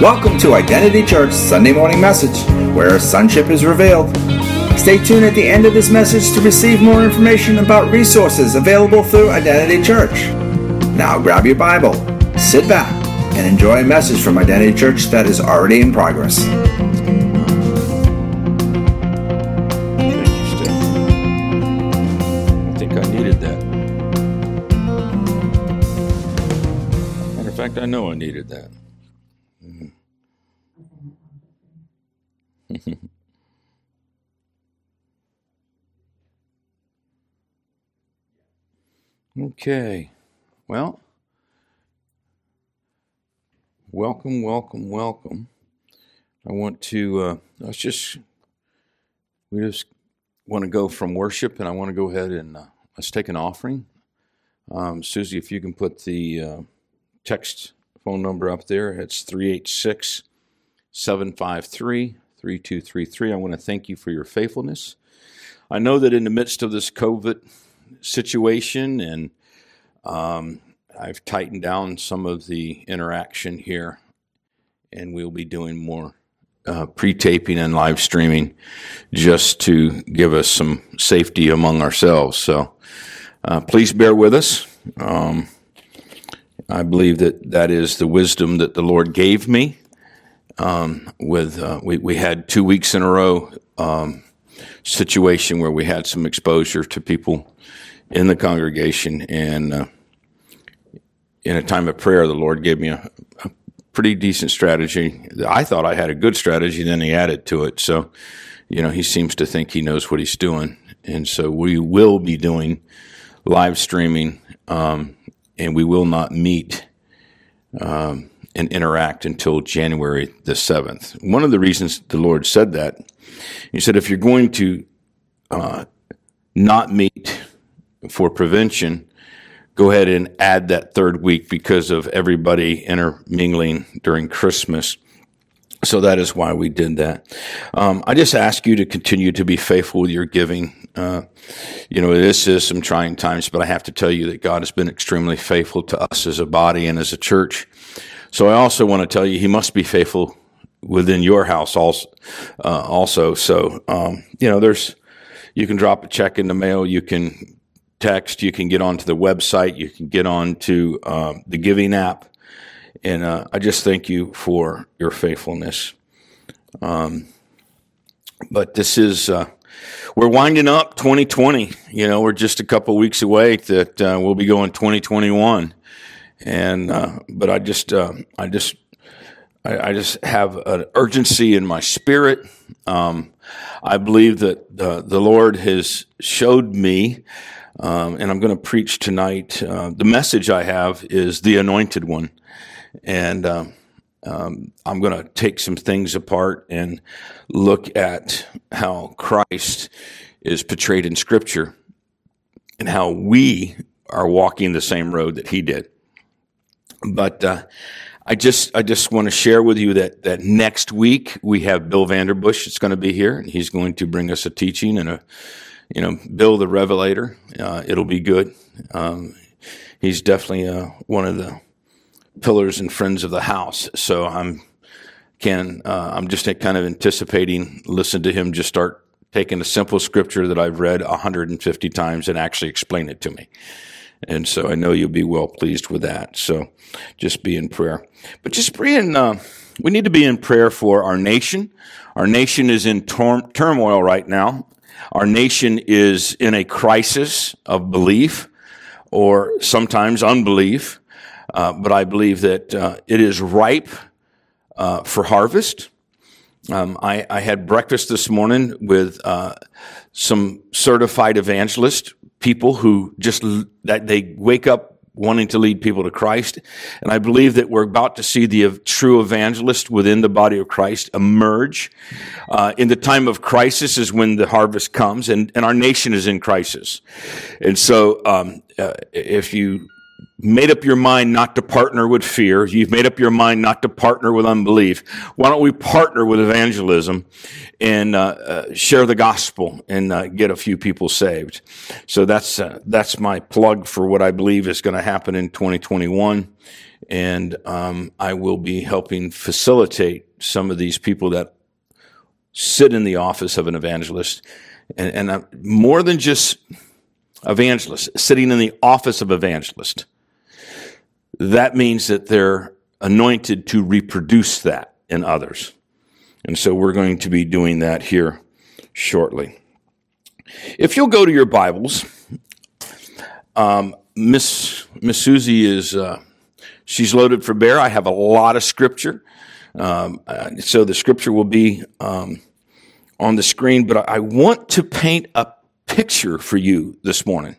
Welcome to Identity Church Sunday Morning Message, where sonship is revealed. Stay tuned at the end of this message to receive more information about resources available through Identity Church. Now grab your Bible, sit back, and enjoy a message from Identity Church that is already in progress. Interesting. I think I needed that. Matter of fact, I know I needed that. okay. Well, welcome, welcome, welcome. I want to, uh, let's just, we just want to go from worship and I want to go ahead and uh, let's take an offering. Um, Susie, if you can put the uh, text phone number up there, it's 386 753 3233. I want to thank you for your faithfulness. I know that in the midst of this COVID situation, and um, I've tightened down some of the interaction here, and we'll be doing more uh, pre taping and live streaming just to give us some safety among ourselves. So uh, please bear with us. Um, I believe that that is the wisdom that the Lord gave me um, with uh, we, we had two weeks in a row um, situation where we had some exposure to people in the congregation. And uh, in a time of prayer the lord gave me a, a, pretty decent strategy. I thought i had a good strategy then he added to it. So you know he seems to think he knows what he's doing. And so we will be doing live streaming um, and we will not meet um, and interact until January the 7th. One of the reasons the Lord said that, He said, if you're going to uh, not meet for prevention, go ahead and add that third week because of everybody intermingling during Christmas. So that is why we did that. Um, I just ask you to continue to be faithful with your giving. Uh, you know, this is some trying times, but I have to tell you that God has been extremely faithful to us as a body and as a church. So I also want to tell you, he must be faithful within your house also. Uh, also, so um, you know, there's you can drop a check in the mail, you can text, you can get onto the website, you can get onto um, the Giving app, and uh, I just thank you for your faithfulness. Um, but this is uh, we're winding up 2020. You know, we're just a couple weeks away that uh, we'll be going 2021 and uh, but I just uh, I just I, I, just have an urgency in my spirit. Um, I believe that the, the Lord has showed me, um, and I'm going to preach tonight. Uh, the message I have is the Anointed One, and um, um I'm going to take some things apart and look at how Christ is portrayed in Scripture and how we are walking the same road that He did. But uh, I just I just want to share with you that that next week we have Bill Vanderbush. It's going to be here, and he's going to bring us a teaching and a you know Bill the Revelator. Uh, it'll be good. Um, he's definitely uh, one of the pillars and friends of the house. So I'm can uh, I'm just kind of anticipating listen to him just start taking a simple scripture that I've read 150 times and actually explain it to me. And so I know you'll be well pleased with that. So just be in prayer. But just pray in, uh, we need to be in prayer for our nation. Our nation is in tor- turmoil right now. Our nation is in a crisis of belief or sometimes unbelief. Uh, but I believe that uh, it is ripe uh, for harvest. Um, I, I, had breakfast this morning with uh, some certified evangelists people who just that they wake up wanting to lead people to Christ. And I believe that we're about to see the true evangelist within the body of Christ emerge. Uh, in the time of crisis is when the harvest comes, and, and our nation is in crisis. And so, um, uh, if you made up your mind not to partner with fear. You've made up your mind not to partner with unbelief. Why don't we partner with evangelism and uh, uh, share the gospel and uh, get a few people saved? So that's uh, that's my plug for what I believe is going to happen in 2021, and um, I will be helping facilitate some of these people that sit in the office of an evangelist, and, and more than just evangelist, sitting in the office of evangelist that means that they're anointed to reproduce that in others. And so we're going to be doing that here shortly. If you'll go to your Bibles, um, Miss Miss Susie is uh, she's loaded for bear. I have a lot of scripture, um, uh, so the scripture will be um, on the screen. But I want to paint a picture for you this morning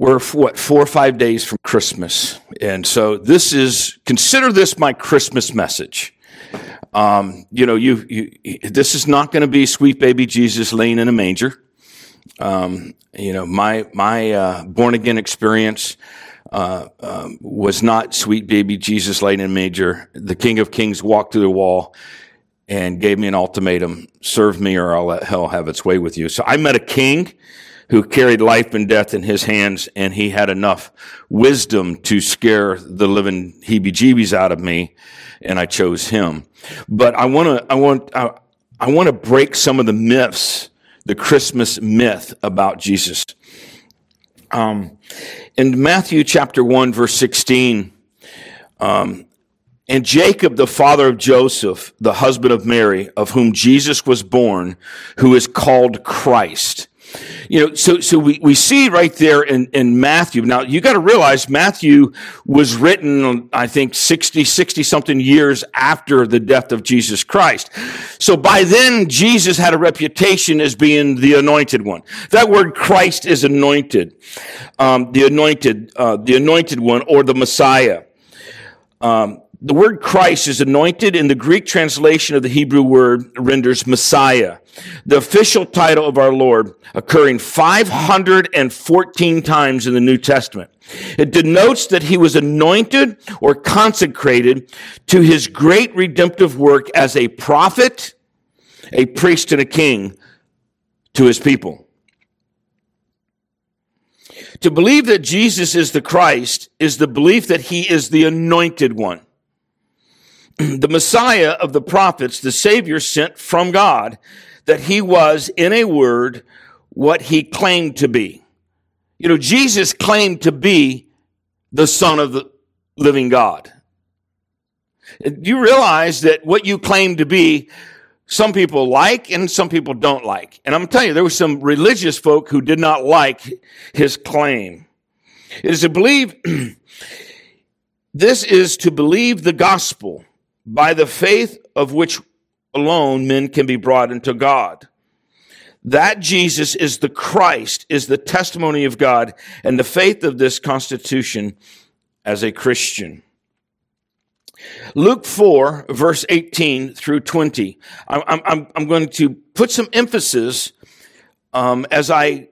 we're what four or five days from Christmas, and so this is consider this my Christmas message. Um, you know, you, you this is not going to be sweet baby Jesus laying in a manger. Um, you know, my my uh, born again experience uh, um, was not sweet baby Jesus laying in a manger. The King of Kings walked through the wall and gave me an ultimatum: serve me, or I'll let hell have its way with you. So I met a king who carried life and death in his hands, and he had enough wisdom to scare the living heebie-jeebies out of me, and I chose him. But I want to, I want, I, I want to break some of the myths, the Christmas myth about Jesus. Um, in Matthew chapter one, verse sixteen. Um, and Jacob, the father of Joseph, the husband of Mary, of whom Jesus was born, who is called Christ. You know, so, so we, we see right there in, in Matthew. Now, you got to realize Matthew was written, I think, 60, 60 something years after the death of Jesus Christ. So by then, Jesus had a reputation as being the anointed one. That word Christ is anointed. Um, the anointed, uh, the anointed one or the Messiah. Um, the word Christ is anointed in the Greek translation of the Hebrew word renders Messiah, the official title of our Lord, occurring 514 times in the New Testament. It denotes that he was anointed or consecrated to his great redemptive work as a prophet, a priest, and a king to his people. To believe that Jesus is the Christ is the belief that he is the anointed one. the Messiah of the prophets, the Savior sent from God, that he was, in a word, what he claimed to be. You know, Jesus claimed to be the Son of the living God. Do you realize that what you claim to be, some people like and some people don't like? And I'm telling you, there were some religious folk who did not like his claim. It is to believe, this is to believe the gospel by the faith of which alone men can be brought into God. That Jesus is the Christ, is the testimony of God, and the faith of this constitution as a Christian. Luke 4, verse 18 through 20. I'm, I'm, I'm going to put some emphasis um, as I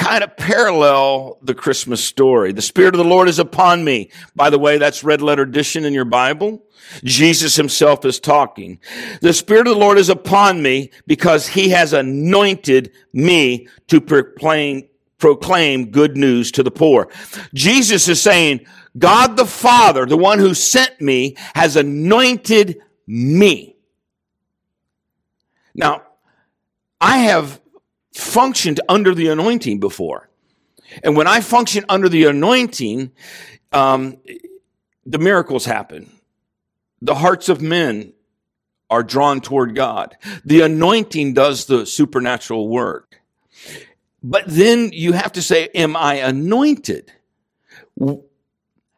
kind of parallel the Christmas story. The Spirit of the Lord is upon me. By the way, that's red letter edition in your Bible. Jesus himself is talking. The Spirit of the Lord is upon me because he has anointed me to proclaim, proclaim good news to the poor. Jesus is saying, God the Father, the one who sent me, has anointed me. Now, I have functioned under the anointing before. And when I function under the anointing, um, the miracles happen. The hearts of men are drawn toward God. The anointing does the supernatural work. But then you have to say, am I anointed?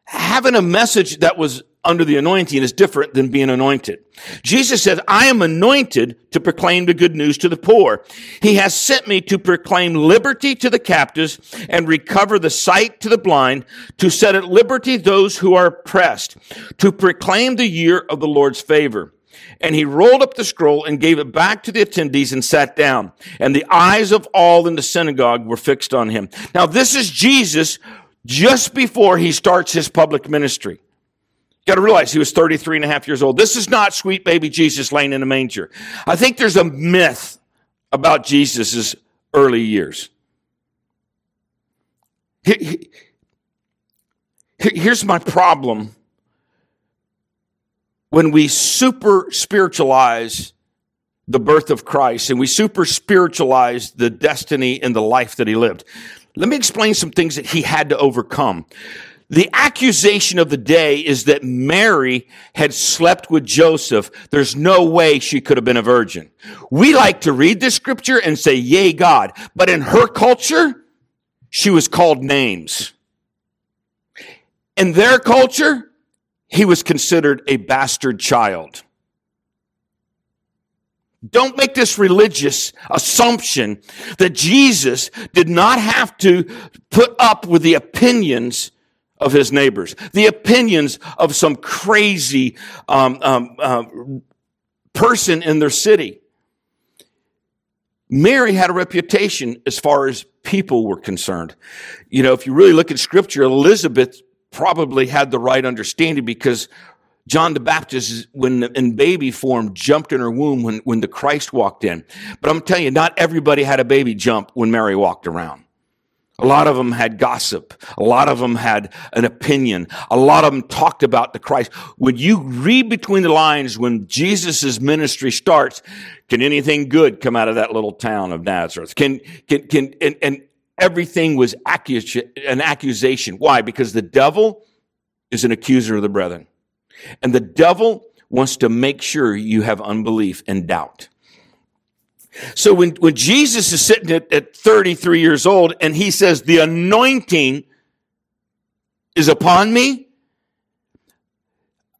Having a message that was under the anointing is different than being anointed. Jesus said, I am anointed to proclaim the good news to the poor. He has sent me to proclaim liberty to the captives and recover the sight to the blind, to set at liberty those who are oppressed, to proclaim the year of the Lord's favor. And he rolled up the scroll and gave it back to the attendees and sat down. And the eyes of all in the synagogue were fixed on him. Now this is Jesus just before he starts his public ministry. Got to realize he was 33 and a half years old. This is not sweet baby Jesus laying in a manger. I think there's a myth about Jesus' early years. Here's my problem when we super spiritualize the birth of Christ and we super spiritualize the destiny and the life that he lived. Let me explain some things that he had to overcome. The accusation of the day is that Mary had slept with Joseph. There's no way she could have been a virgin. We like to read the scripture and say, yay, God. But in her culture, she was called names. In their culture, he was considered a bastard child. Don't make this religious assumption that Jesus did not have to put up with the opinions of his neighbors, the opinions of some crazy um, um, uh, person in their city. Mary had a reputation as far as people were concerned. You know, if you really look at scripture, Elizabeth probably had the right understanding because John the Baptist, when in baby form, jumped in her womb when, when the Christ walked in. But I'm telling you, not everybody had a baby jump when Mary walked around. A lot of them had gossip. A lot of them had an opinion. A lot of them talked about the Christ. When you read between the lines, when Jesus' ministry starts, can anything good come out of that little town of Nazareth? Can, can, can, and, and everything was an accusation. Why? Because the devil is an accuser of the brethren. And the devil wants to make sure you have unbelief and doubt. So when, when Jesus is sitting at, at 33 years old and he says, the anointing is upon me,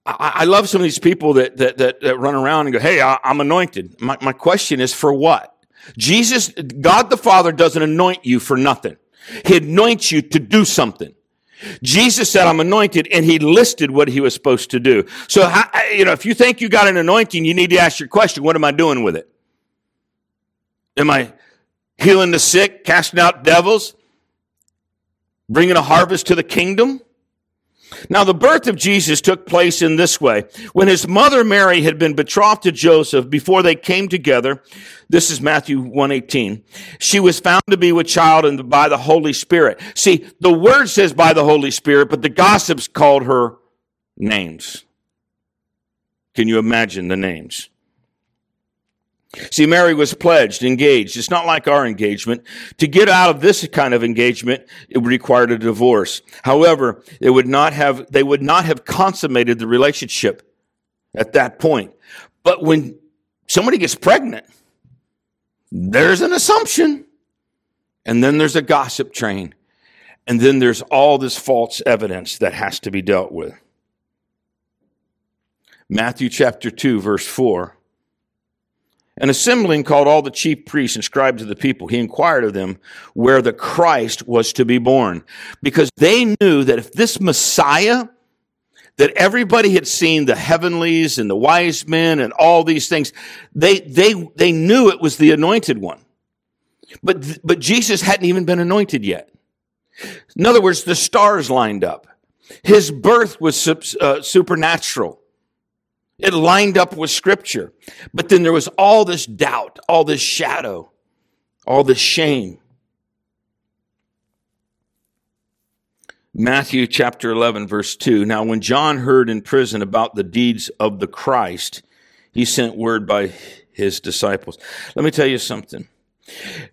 I, I love some of these people that, that, that, that run around and go, Hey, I, I'm anointed. My, my question is for what? Jesus, God the Father doesn't anoint you for nothing. He anoints you to do something. Jesus said, I'm anointed, and he listed what he was supposed to do. So, you know, if you think you got an anointing, you need to ask your question, what am I doing with it? Am I healing the sick, casting out devils, bringing a harvest to the kingdom? Now, the birth of Jesus took place in this way. When his mother Mary had been betrothed to Joseph before they came together, this is Matthew 118. She was found to be with child and by the Holy Spirit. See, the word says by the Holy Spirit, but the gossips called her names. Can you imagine the names? See, Mary was pledged, engaged. It's not like our engagement. To get out of this kind of engagement, it required a divorce. However, it would not have, they would not have consummated the relationship at that point. But when somebody gets pregnant, there's an assumption. And then there's a gossip train. And then there's all this false evidence that has to be dealt with. Matthew chapter 2, verse 4. And assembling called all the chief priests and scribes of the people. He inquired of them where the Christ was to be born. Because they knew that if this Messiah, that everybody had seen the heavenlies and the wise men and all these things, they, they, they knew it was the anointed one. But, but Jesus hadn't even been anointed yet. In other words, the stars lined up. His birth was uh, supernatural. It lined up with scripture. But then there was all this doubt, all this shadow, all this shame. Matthew chapter 11, verse 2. Now, when John heard in prison about the deeds of the Christ, he sent word by his disciples. Let me tell you something.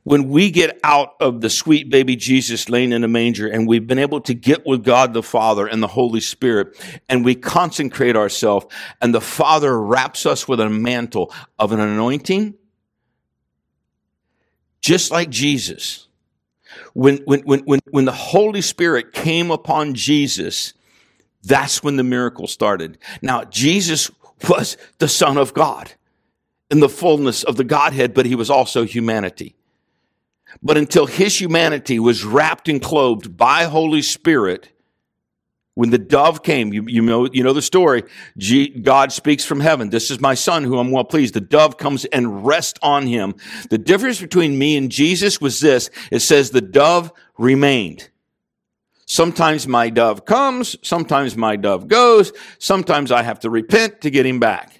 When we get out of the sweet baby Jesus laying in a manger and we've been able to get with God the Father and the Holy Spirit and we consecrate ourselves and the Father wraps us with a mantle of an anointing, just like Jesus. When, when, when, when, when the Holy Spirit came upon Jesus, that's when the miracle started. Now, Jesus was the Son of God in the fullness of the Godhead, but he was also humanity. But until his humanity was wrapped and clothed by Holy Spirit, when the dove came, you, you know, you know the story. G, God speaks from heaven. This is my son who I'm well pleased. The dove comes and rests on him. The difference between me and Jesus was this. It says the dove remained. Sometimes my dove comes, sometimes my dove goes, sometimes I have to repent to get him back.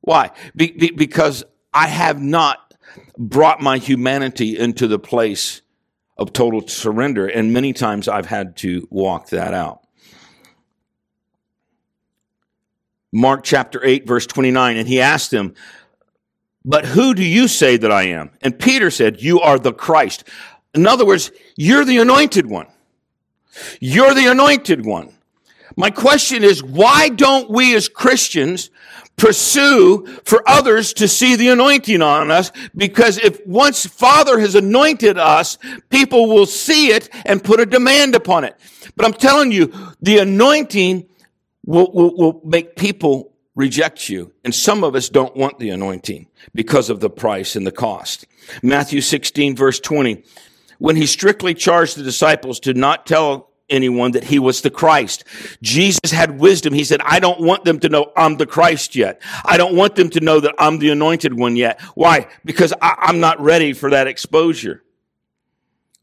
Why? Be, be, because I have not brought my humanity into the place of total surrender, and many times I've had to walk that out. Mark chapter 8, verse 29, and he asked him, But who do you say that I am? And Peter said, You are the Christ. In other words, you're the anointed one. You're the anointed one. My question is, why don't we as Christians pursue for others to see the anointing on us? Because if once Father has anointed us, people will see it and put a demand upon it. But I'm telling you, the anointing will, will, will make people reject you. And some of us don't want the anointing because of the price and the cost. Matthew 16 verse 20. When he strictly charged the disciples to not tell anyone that he was the Christ. Jesus had wisdom. He said, I don't want them to know I'm the Christ yet. I don't want them to know that I'm the anointed one yet. Why? Because I, am not ready for that exposure.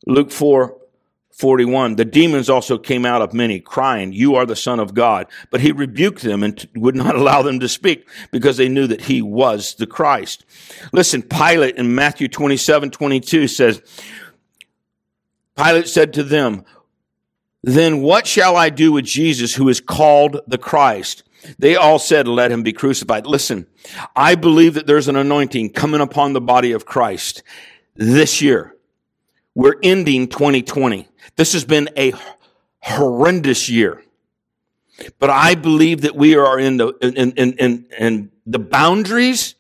Luke 4, 41. The demons also came out of many, crying, You are the Son of God. But he rebuked them and would not allow them to speak because they knew that he was the Christ. Listen, Pilate in Matthew 27 22 says, Pilate said to them, Then what shall I do with Jesus who is called the Christ? They all said, Let him be crucified. Listen, I believe that there's an anointing coming upon the body of Christ this year. We're ending 2020. This has been a horrendous year. But I believe that we are in the, in, in, in, in the boundaries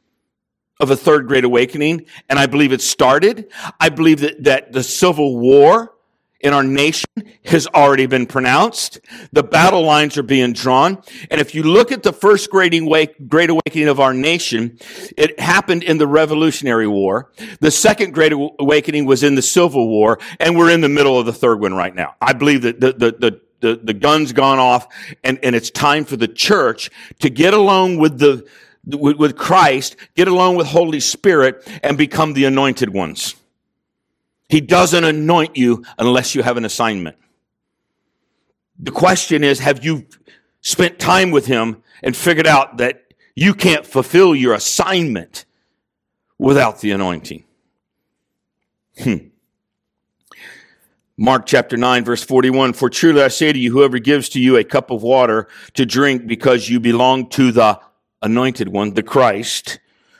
of a third great awakening. And I believe it started. I believe that, that the civil war in our nation has already been pronounced. The battle lines are being drawn. And if you look at the first great, awakening of our nation, it happened in the Revolutionary War. The second great awakening was in the Civil War, and we're in the middle of the third one right now. I believe that the, the, the the, the gun's gone off and, and it's time for the church to get along with the, with, with Christ, get along with Holy Spirit and become the anointed ones. He doesn't anoint you unless you have an assignment. The question is, have you spent time with him and figured out that you can't fulfill your assignment without the anointing? Hmm. Mark chapter 9 verse 41, for truly I say to you, whoever gives to you a cup of water to drink because you belong to the anointed one, the Christ,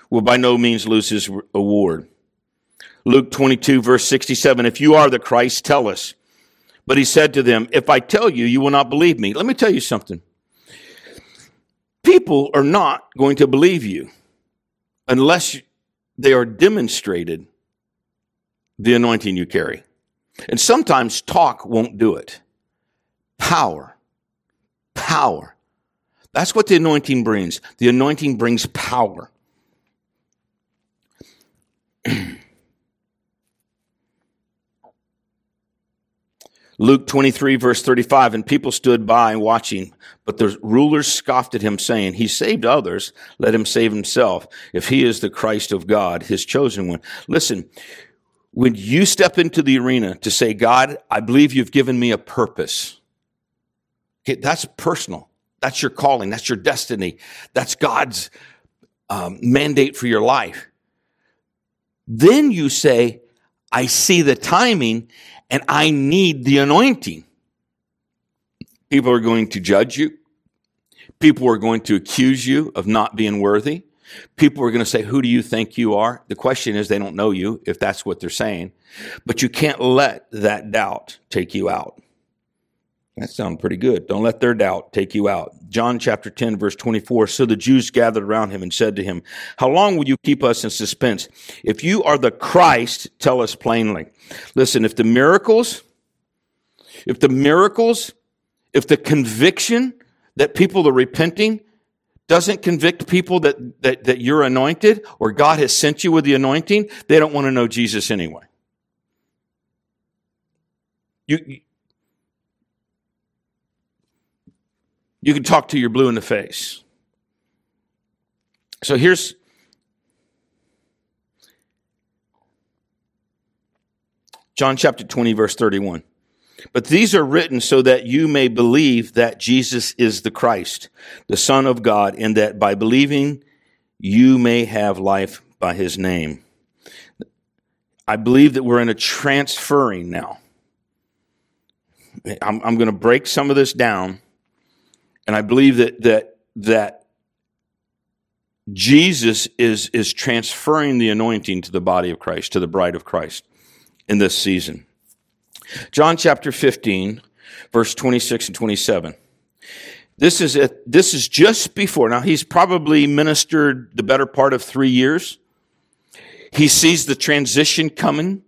will by no means lose his award. Luke 22 verse 67, if you are the Christ, tell us. But he said to them, if I tell you, you will not believe me. Let me tell you something. People are not going to believe you unless they are demonstrated the anointing you carry. And sometimes talk won't do it. Power. Power. That's what the anointing brings. The anointing brings power. Luke 23 verse 35, and people stood by watching, but the rulers scoffed at him saying, he saved others, let him save himself, if he is the Christ of God, his chosen one. Listen, when you step into the arena to say, God, I believe you've given me a purpose. Okay, that's personal. That's your calling. That's your destiny. That's God's um, mandate for your life. Then you say, I see the timing and I need the anointing. People are going to judge you. People are going to accuse you of not being worthy. People are going to say, Who do you think you are? The question is, they don't know you, if that's what they're saying. But you can't let that doubt take you out. That sounds pretty good. Don't let their doubt take you out. John chapter 10, verse 24. So the Jews gathered around him and said to him, How long will you keep us in suspense? If you are the Christ, tell us plainly. Listen, if the miracles, if the miracles, if the conviction that people are repenting doesn't convict people that, that, that you're anointed or God has sent you with the anointing, they don't want to know Jesus anyway. You, you can talk to your blue in the face. So here's John chapter 20, verse 31. But these are written so that you may believe that Jesus is the Christ, the Son of God, and that by believing you may have life by his name. I believe that we're in a transferring now. I'm, I'm going to break some of this down, and I believe that that that Jesus is is transferring the anointing to the body of Christ, to the bride of Christ in this season. John chapter 15, verse 26 and 27. This is, a, this is just before. Now, he's probably ministered the better part of three years. He sees the transition coming.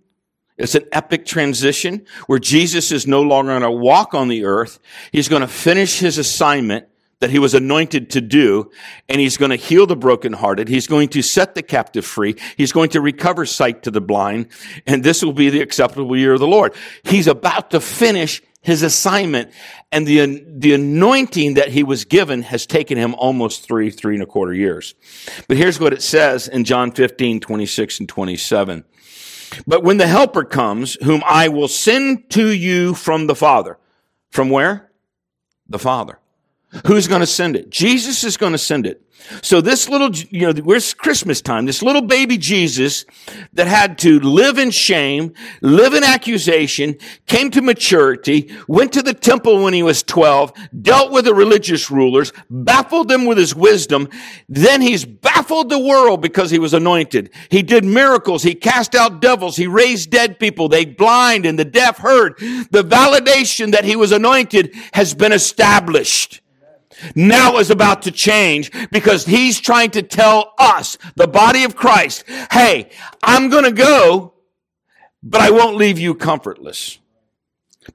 It's an epic transition where Jesus is no longer going to walk on the earth. He's going to finish his assignment that he was anointed to do, and he's going to heal the brokenhearted. He's going to set the captive free. He's going to recover sight to the blind, and this will be the acceptable year of the Lord. He's about to finish his assignment, and the, the anointing that he was given has taken him almost three, three and a quarter years. But here's what it says in John 15, 26 and 27. But when the helper comes, whom I will send to you from the Father. From where? The Father. Who's going to send it? Jesus is going to send it. So this little, you know, where's Christmas time? This little baby Jesus that had to live in shame, live in accusation, came to maturity, went to the temple when he was 12, dealt with the religious rulers, baffled them with his wisdom. Then he's baffled the world because he was anointed. He did miracles. He cast out devils. He raised dead people. They blind and the deaf heard. The validation that he was anointed has been established now is about to change because he's trying to tell us, the body of Christ, hey, I'm going to go, but I won't leave you comfortless.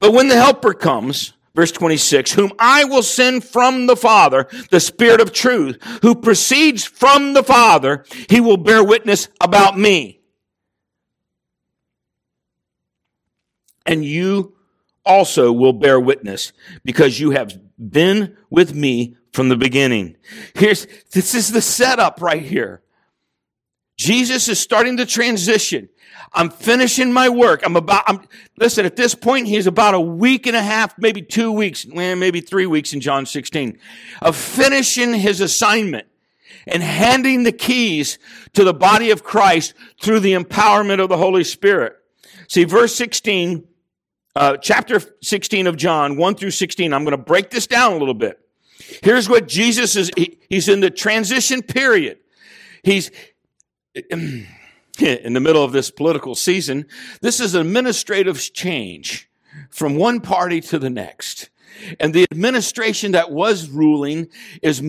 But when the helper comes, verse 26, whom I will send from the Father, the Spirit of truth, who proceeds from the Father, he will bear witness about me. And you also will bear witness because you have been with me from the beginning. Here's, this is the setup right here. Jesus is starting the transition. I'm finishing my work. I'm about, I'm, listen, at this point, he's about a week and a half, maybe two weeks, eh, maybe three weeks in John 16 of finishing his assignment and handing the keys to the body of Christ through the empowerment of the Holy Spirit. See, verse 16 uh, chapter 16 of John, 1 through 16. I'm going to break this down a little bit. Here's what Jesus is, he, he's in the transition period. He's in the middle of this political season. This is administrative change from one party to the next. And the administration that was ruling is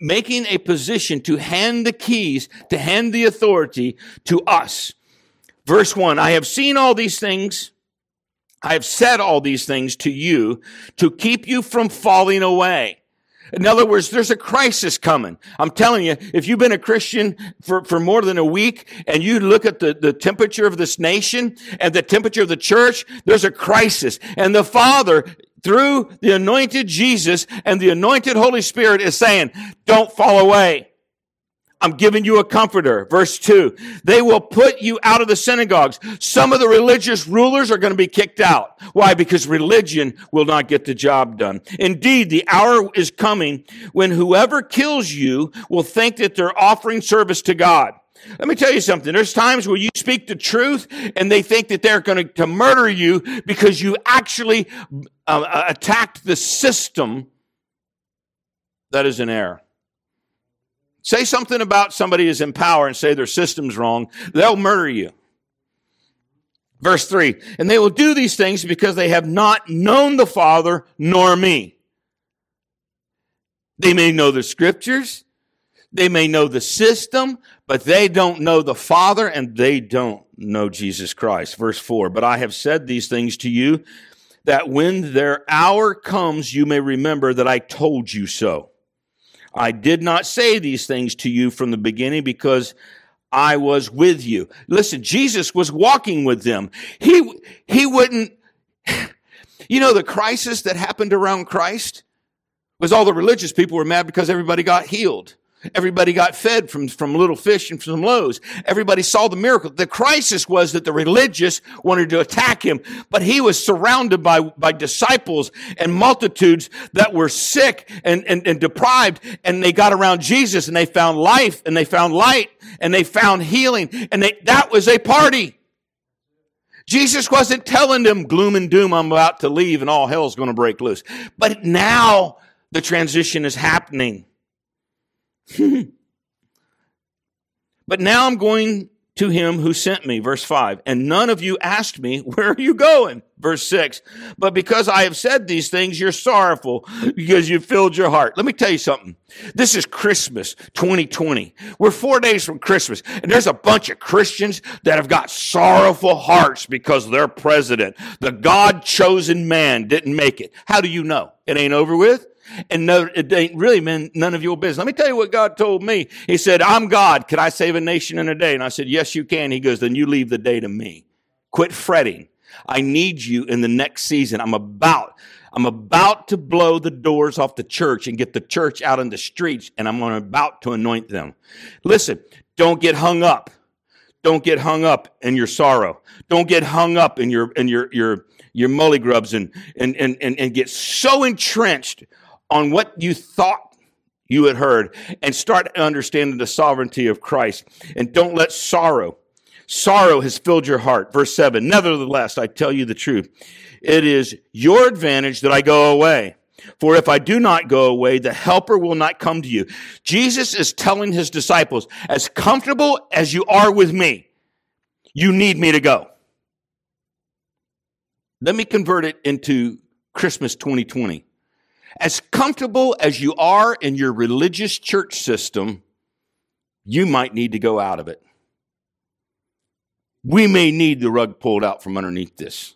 making a position to hand the keys, to hand the authority to us. Verse 1 I have seen all these things I have said all these things to you to keep you from falling away. In other words, there's a crisis coming. I'm telling you, if you've been a Christian for, for more than a week and you look at the, the temperature of this nation and the temperature of the church, there's a crisis. And the Father, through the anointed Jesus and the anointed Holy Spirit is saying, don't fall away. I'm giving you a comforter. Verse 2. They will put you out of the synagogues. Some of the religious rulers are going to be kicked out. Why? Because religion will not get the job done. Indeed, the hour is coming when whoever kills you will think that they're offering service to God. Let me tell you something. There's times where you speak the truth and they think that they're going to, murder you because you actually uh, uh, attacked the system that is in error. Say something about somebody who's in power and say their system's wrong, they'll murder you. Verse 3 And they will do these things because they have not known the Father nor me. They may know the scriptures, they may know the system, but they don't know the Father and they don't know Jesus Christ. Verse 4 But I have said these things to you that when their hour comes, you may remember that I told you so. I did not say these things to you from the beginning because I was with you. Listen, Jesus was walking with them. He, he wouldn't, you know, the crisis that happened around Christ was all the religious people were mad because everybody got healed. Everybody got fed from, from little fish and from loaves. Everybody saw the miracle. The crisis was that the religious wanted to attack him, but he was surrounded by, by disciples and multitudes that were sick and, and, and deprived. And they got around Jesus and they found life and they found light and they found healing. And they, that was a party. Jesus wasn't telling them gloom and doom, I'm about to leave and all hell's going to break loose. But now the transition is happening. but now I'm going to him who sent me, verse 5. And none of you asked me, Where are you going? Verse 6. But because I have said these things, you're sorrowful because you filled your heart. Let me tell you something. This is Christmas 2020. We're four days from Christmas, and there's a bunch of Christians that have got sorrowful hearts because their president, the God chosen man, didn't make it. How do you know? It ain't over with. And no, it ain't really been none of your business. Let me tell you what God told me. He said, I'm God. Could I save a nation in a day? And I said, yes, you can. He goes, then you leave the day to me. Quit fretting. I need you in the next season. I'm about, I'm about to blow the doors off the church and get the church out in the streets and I'm about to anoint them. Listen, don't get hung up. Don't get hung up in your sorrow. Don't get hung up in your, in your, your, your mully grubs and, and, and, and, and get so entrenched on what you thought you had heard and start understanding the sovereignty of Christ. And don't let sorrow, sorrow has filled your heart. Verse 7 Nevertheless, I tell you the truth. It is your advantage that I go away. For if I do not go away, the helper will not come to you. Jesus is telling his disciples, as comfortable as you are with me, you need me to go. Let me convert it into Christmas 2020. As comfortable as you are in your religious church system, you might need to go out of it. We may need the rug pulled out from underneath this.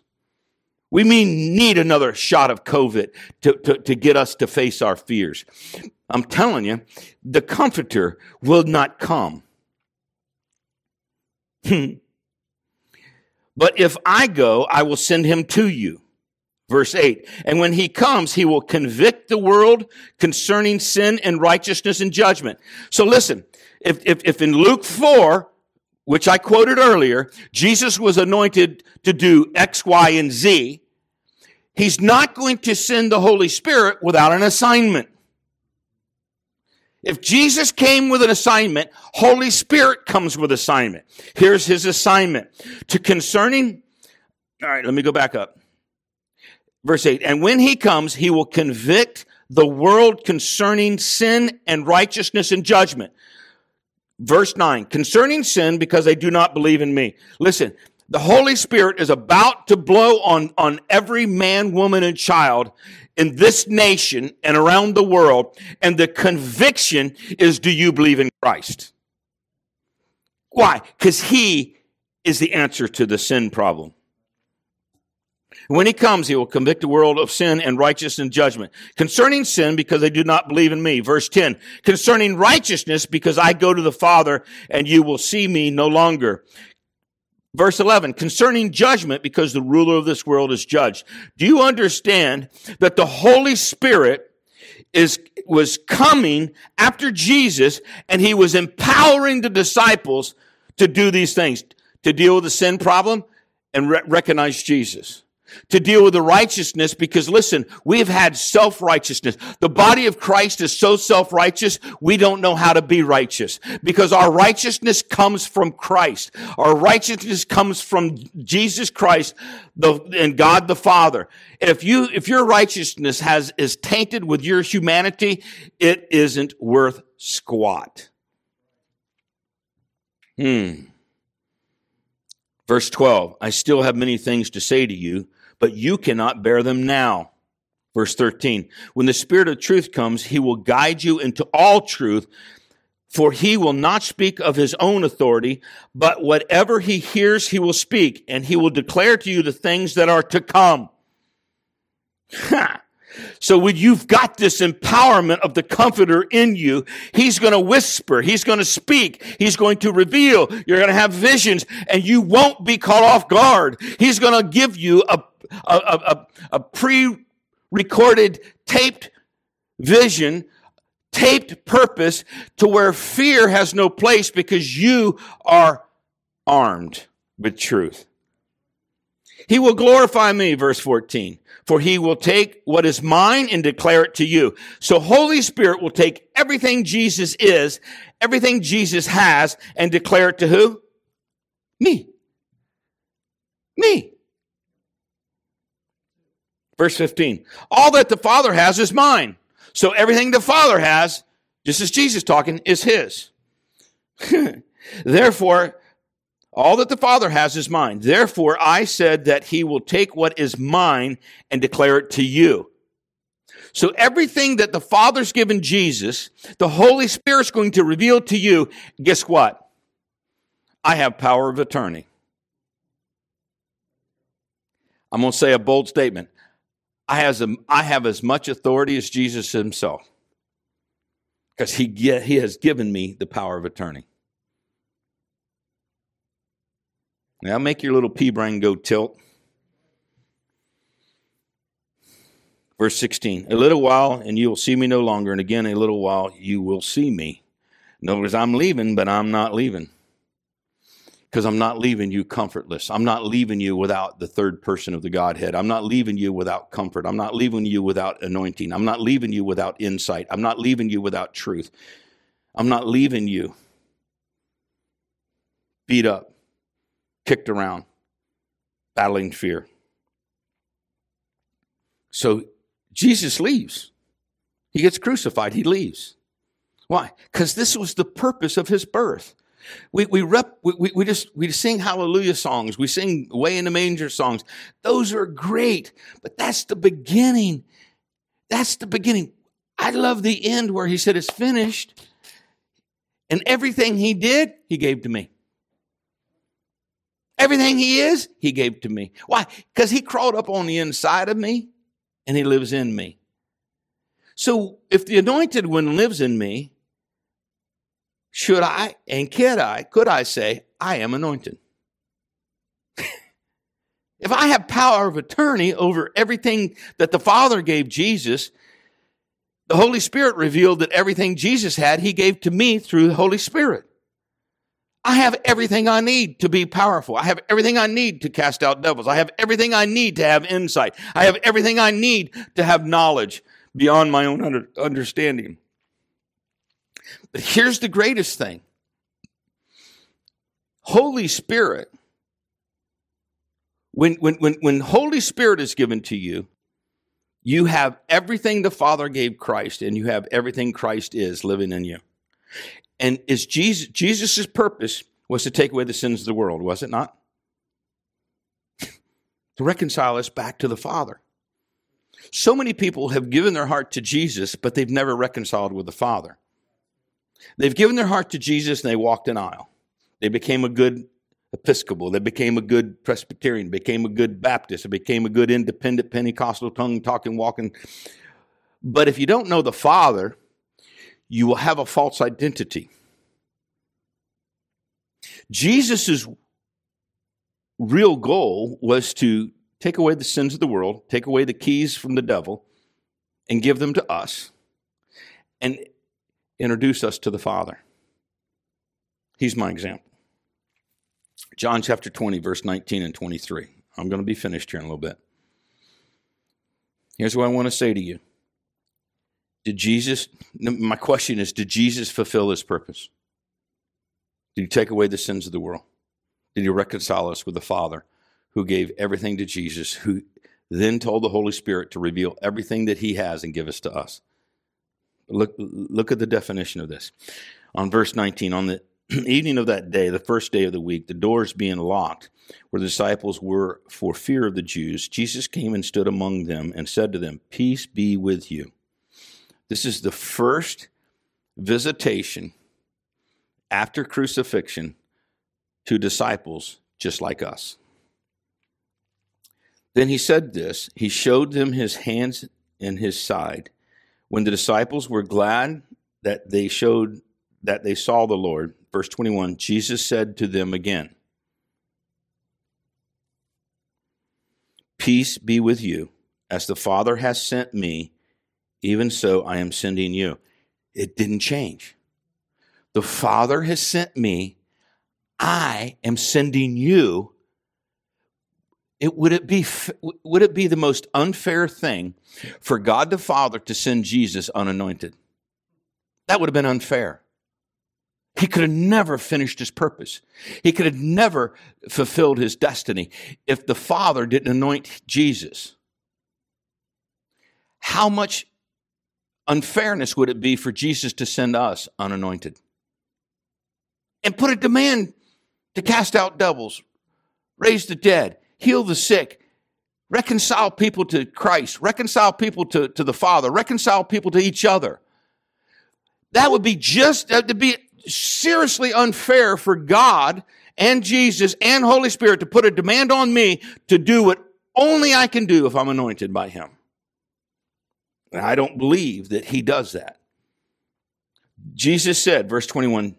We may need another shot of COVID to, to, to get us to face our fears. I'm telling you, the comforter will not come. Hmm. but if I go, I will send him to you. Verse 8. And when he comes, he will convict the world concerning sin and righteousness and judgment. So listen, if, if, if in Luke 4, which I quoted earlier, Jesus was anointed to do X, Y, and Z, he's not going to send the Holy Spirit without an assignment. If Jesus came with an assignment, Holy Spirit comes with assignment. Here's his assignment. To concerning, all right, let me go back up. Verse 8, and when he comes, he will convict the world concerning sin and righteousness and judgment. Verse 9, concerning sin because they do not believe in me. Listen, the Holy Spirit is about to blow on, on every man, woman, and child in this nation and around the world. And the conviction is, do you believe in Christ? Why? Because he is the answer to the sin problem. When he comes, he will convict the world of sin and righteousness and judgment. Concerning sin, because they do not believe in me. Verse 10. Concerning righteousness, because I go to the Father and you will see me no longer. Verse 11, concerning judgment, because the ruler of this world is judged. Do you understand that the Holy Spirit is, was coming after Jesus and he was empowering the disciples to do these things, to deal with the sin problem and re- recognize Jesus to deal with the righteousness because listen, we've had self-righteousness. The body of Christ is so self-righteous, we don't know how to be righteous because our righteousness comes from Christ. Our righteousness comes from Jesus Christ the, and God the Father. If you, if your righteousness has, is tainted with your humanity, it isn't worth squat. Hmm. Verse 12, I still have many things to say to you, but you cannot bear them now. Verse 13, when the Spirit of truth comes, he will guide you into all truth, for he will not speak of his own authority, but whatever he hears, he will speak, and he will declare to you the things that are to come. So when you've got this empowerment of the comforter in you, he's going to whisper, he's going to speak, he's going to reveal, you're going to have visions and you won't be caught off guard. He's going to give you a, a, a, a pre-recorded taped vision taped purpose to where fear has no place because you are armed with truth. He will glorify me, verse 14, for he will take what is mine and declare it to you. So Holy Spirit will take everything Jesus is, everything Jesus has, and declare it to who? Me. Me. Verse 15. All that the Father has is mine. So everything the Father has, just as Jesus talking, is his. Therefore, all that the Father has is mine. Therefore, I said that he will take what is mine and declare it to you. So everything that the Father's given Jesus, the Holy Spirit's going to reveal to you. Guess what? I have power of attorney. I'm going to say a bold statement. I, has a, I have as much authority as Jesus himself because he, he has given me the power of attorney. Now make your little pea brain go tilt. Verse 16, a little while and you will see me no longer, and again a little while you will see me. In other words, I'm leaving, but I'm not leaving. Because I'm not leaving you comfortless. I'm not leaving you without the third person of the Godhead. I'm not leaving you without comfort. I'm not leaving you without anointing. I'm not leaving you without insight. I'm not leaving you without truth. I'm not leaving you beat up, kicked around, battling fear. So Jesus leaves. He gets crucified, he leaves. Why? Because this was the purpose of his birth. We, we, rep, we, we just we sing hallelujah songs. We sing way in the manger songs. Those are great, but that's the beginning. That's the beginning. I love the end where he said it's finished. And everything he did, he gave to me. Everything he is, he gave to me. Why? Because he crawled up on the inside of me and he lives in me. So if the anointed one lives in me, should I and could I, could I say, I am anointed? if I have power of attorney over everything that the Father gave Jesus, the Holy Spirit revealed that everything Jesus had, he gave to me through the Holy Spirit. I have everything I need to be powerful. I have everything I need to cast out devils. I have everything I need to have insight. I have everything I need to have knowledge beyond my own under, understanding. Here's the greatest thing Holy Spirit, when, when, when, when Holy Spirit is given to you, you have everything the Father gave Christ, and you have everything Christ is living in you. And is Jesus Jesus' purpose was to take away the sins of the world, was it not? to reconcile us back to the Father. So many people have given their heart to Jesus, but they've never reconciled with the Father. They've given their heart to Jesus and they walked an aisle. They became a good Episcopal. They became a good Presbyterian, became a good Baptist, they became a good independent Pentecostal tongue talking, walking. But if you don't know the Father, you will have a false identity. Jesus' real goal was to take away the sins of the world, take away the keys from the devil, and give them to us, and introduce us to the Father. He's my example. John chapter 20, verse 19 and 23. I'm going to be finished here in a little bit. Here's what I want to say to you did Jesus, my question is, did Jesus fulfill his purpose? Did he take away the sins of the world? Did he reconcile us with the Father who gave everything to Jesus, who then told the Holy Spirit to reveal everything that he has and give us to us? Look, look at the definition of this. On verse 19, on the evening of that day, the first day of the week, the doors being locked, where the disciples were for fear of the Jews, Jesus came and stood among them and said to them, Peace be with you. This is the first visitation after crucifixion to disciples just like us. Then he said this He showed them his hands and his side. When the disciples were glad that they showed that they saw the Lord, verse 21, Jesus said to them again, Peace be with you. As the Father has sent me, even so I am sending you. It didn't change. The Father has sent me. I am sending you. It, would it be would it be the most unfair thing for God the Father to send Jesus unanointed? That would have been unfair. He could have never finished his purpose. He could have never fulfilled his destiny if the Father didn't anoint Jesus. How much unfairness would it be for Jesus to send us unanointed? And put a demand to cast out devils, raise the dead, heal the sick, reconcile people to Christ, reconcile people to, to the Father, reconcile people to each other. That would be just, to be seriously unfair for God and Jesus and Holy Spirit to put a demand on me to do what only I can do if I'm anointed by Him. And I don't believe that He does that. Jesus said, verse 21,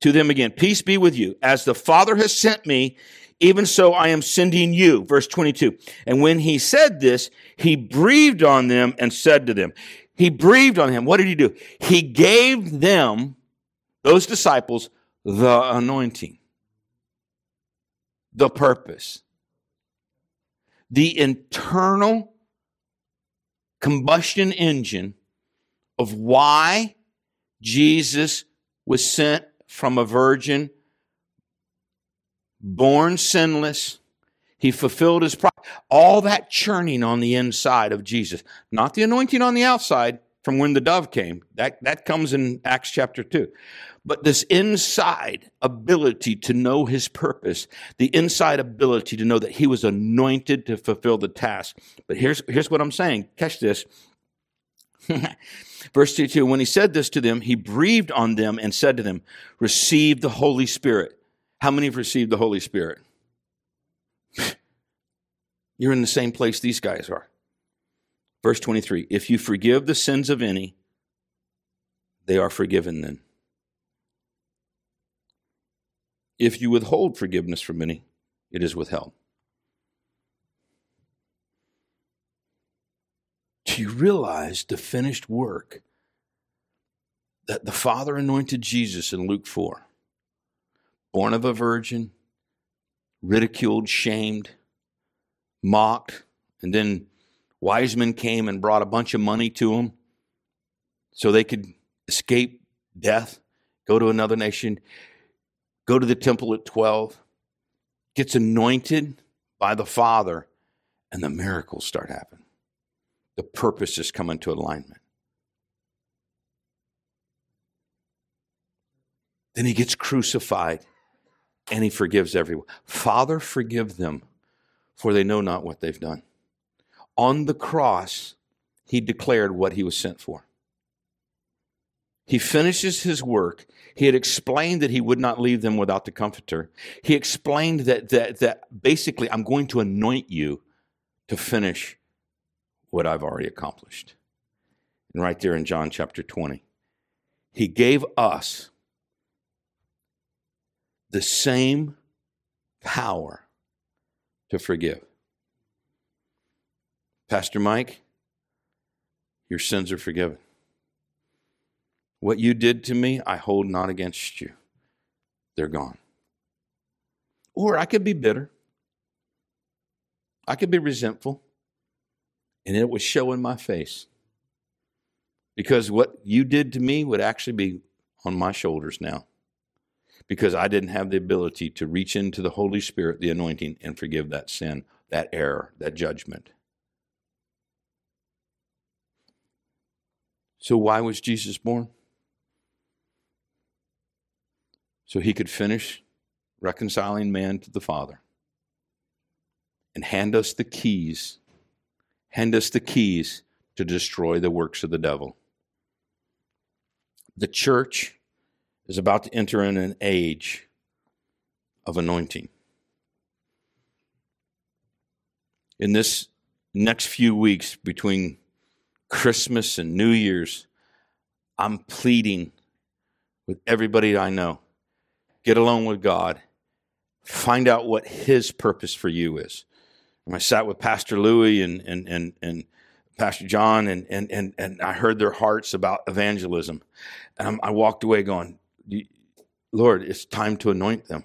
to them again, Peace be with you. As the Father has sent me, even so I am sending you. Verse 22. And when he said this, he breathed on them and said to them, He breathed on him. What did he do? He gave them those disciples the anointing, the purpose, the internal combustion engine of why Jesus was sent from a virgin, born sinless. He fulfilled his promise. All that churning on the inside of Jesus, not the anointing on the outside from when the dove came. That, that comes in Acts chapter 2. But this inside ability to know his purpose, the inside ability to know that he was anointed to fulfill the task. But here's, here's what I'm saying. Catch this. Verse 22 When he said this to them, he breathed on them and said to them, Receive the Holy Spirit. How many have received the Holy Spirit? You're in the same place these guys are. Verse 23 If you forgive the sins of any, they are forgiven then. If you withhold forgiveness from any, it is withheld. Do you realize the finished work that the Father anointed Jesus in Luke 4? Born of a virgin, ridiculed, shamed, mocked, and then wise men came and brought a bunch of money to him so they could escape death, go to another nation go to the temple at 12, gets anointed by the Father, and the miracles start happening. The purpose is come into alignment. Then he gets crucified and he forgives everyone. Father, forgive them, for they know not what they've done. On the cross, he declared what he was sent for. He finishes his work. He had explained that he would not leave them without the comforter. He explained that, that, that basically, I'm going to anoint you to finish what I've already accomplished. And right there in John chapter 20, he gave us the same power to forgive. Pastor Mike, your sins are forgiven. What you did to me, I hold not against you. They're gone. Or I could be bitter. I could be resentful. And it would show in my face. Because what you did to me would actually be on my shoulders now. Because I didn't have the ability to reach into the Holy Spirit, the anointing, and forgive that sin, that error, that judgment. So, why was Jesus born? so he could finish reconciling man to the Father and hand us the keys, hand us the keys to destroy the works of the devil. The church is about to enter in an age of anointing. In this next few weeks between Christmas and New Year's, I'm pleading with everybody I know get alone with God, find out what His purpose for you is. And I sat with Pastor Louis and, and, and, and Pastor John, and, and, and, and I heard their hearts about evangelism. And I walked away going, Lord, it's time to anoint them.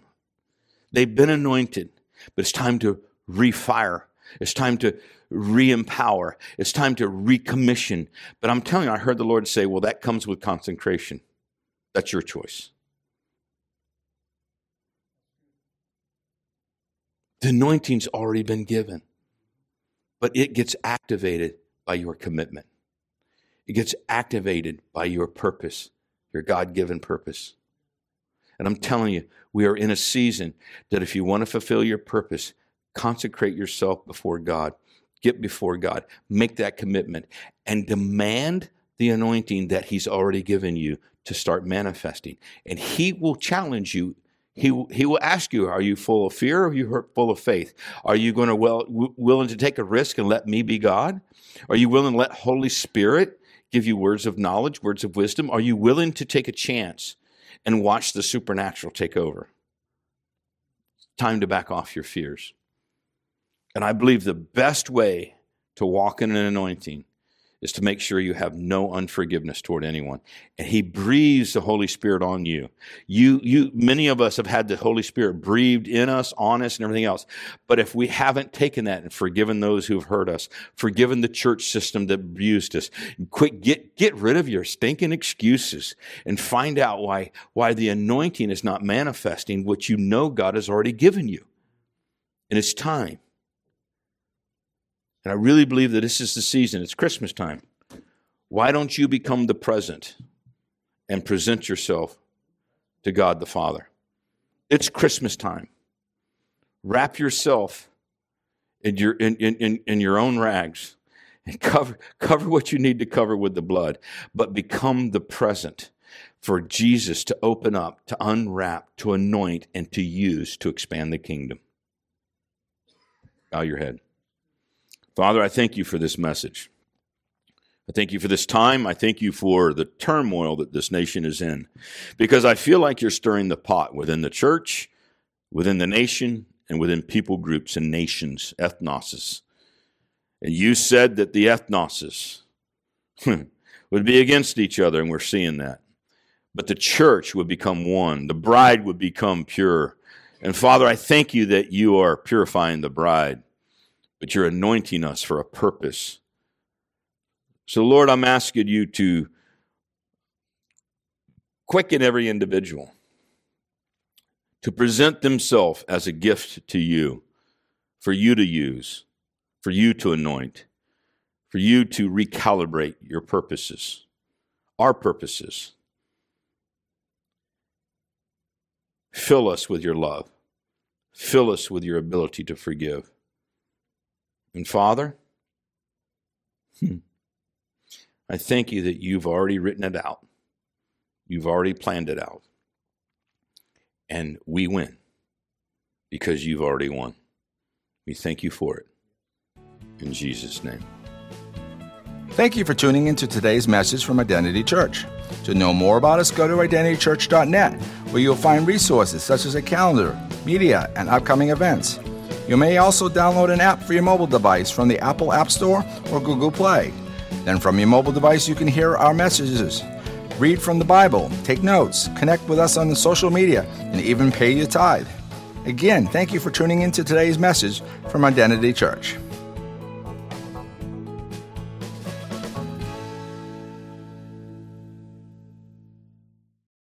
They've been anointed, but it's time to refire. It's time to re empower. It's time to recommission. But I'm telling you, I heard the Lord say, well, that comes with consecration. That's your choice. The anointing's already been given, but it gets activated by your commitment. It gets activated by your purpose, your God given purpose. And I'm telling you, we are in a season that if you want to fulfill your purpose, consecrate yourself before God, get before God, make that commitment, and demand the anointing that He's already given you to start manifesting. And He will challenge you. He, he will ask you, Are you full of fear or are you full of faith? Are you going to well, w- willing to take a risk and let me be God? Are you willing to let Holy Spirit give you words of knowledge, words of wisdom? Are you willing to take a chance and watch the supernatural take over. Time to back off your fears. And I believe the best way to walk in an anointing is to make sure you have no unforgiveness toward anyone. And he breathes the Holy Spirit on you. You, you, many of us have had the Holy Spirit breathed in us, on us, and everything else. But if we haven't taken that and forgiven those who've hurt us, forgiven the church system that abused us, quick, get, get rid of your stinking excuses and find out why, why the anointing is not manifesting what you know God has already given you. And it's time. And I really believe that this is the season. It's Christmas time. Why don't you become the present and present yourself to God the Father? It's Christmas time. Wrap yourself in your, in, in, in your own rags and cover, cover what you need to cover with the blood, but become the present for Jesus to open up, to unwrap, to anoint, and to use to expand the kingdom. Bow your head. Father, I thank you for this message. I thank you for this time. I thank you for the turmoil that this nation is in because I feel like you're stirring the pot within the church, within the nation, and within people groups and nations, ethnoses. And you said that the ethnoses would be against each other, and we're seeing that. But the church would become one, the bride would become pure. And Father, I thank you that you are purifying the bride but you're anointing us for a purpose. So, Lord, I'm asking you to quicken every individual to present themselves as a gift to you, for you to use, for you to anoint, for you to recalibrate your purposes, our purposes. Fill us with your love. Fill us with your ability to forgive. And Father, hmm, I thank you that you've already written it out. You've already planned it out. And we win because you've already won. We thank you for it. In Jesus' name. Thank you for tuning into today's message from Identity Church. To know more about us, go to identitychurch.net, where you'll find resources such as a calendar, media, and upcoming events. You may also download an app for your mobile device from the Apple App Store or Google Play. Then, from your mobile device, you can hear our messages, read from the Bible, take notes, connect with us on the social media, and even pay your tithe. Again, thank you for tuning in to today's message from Identity Church.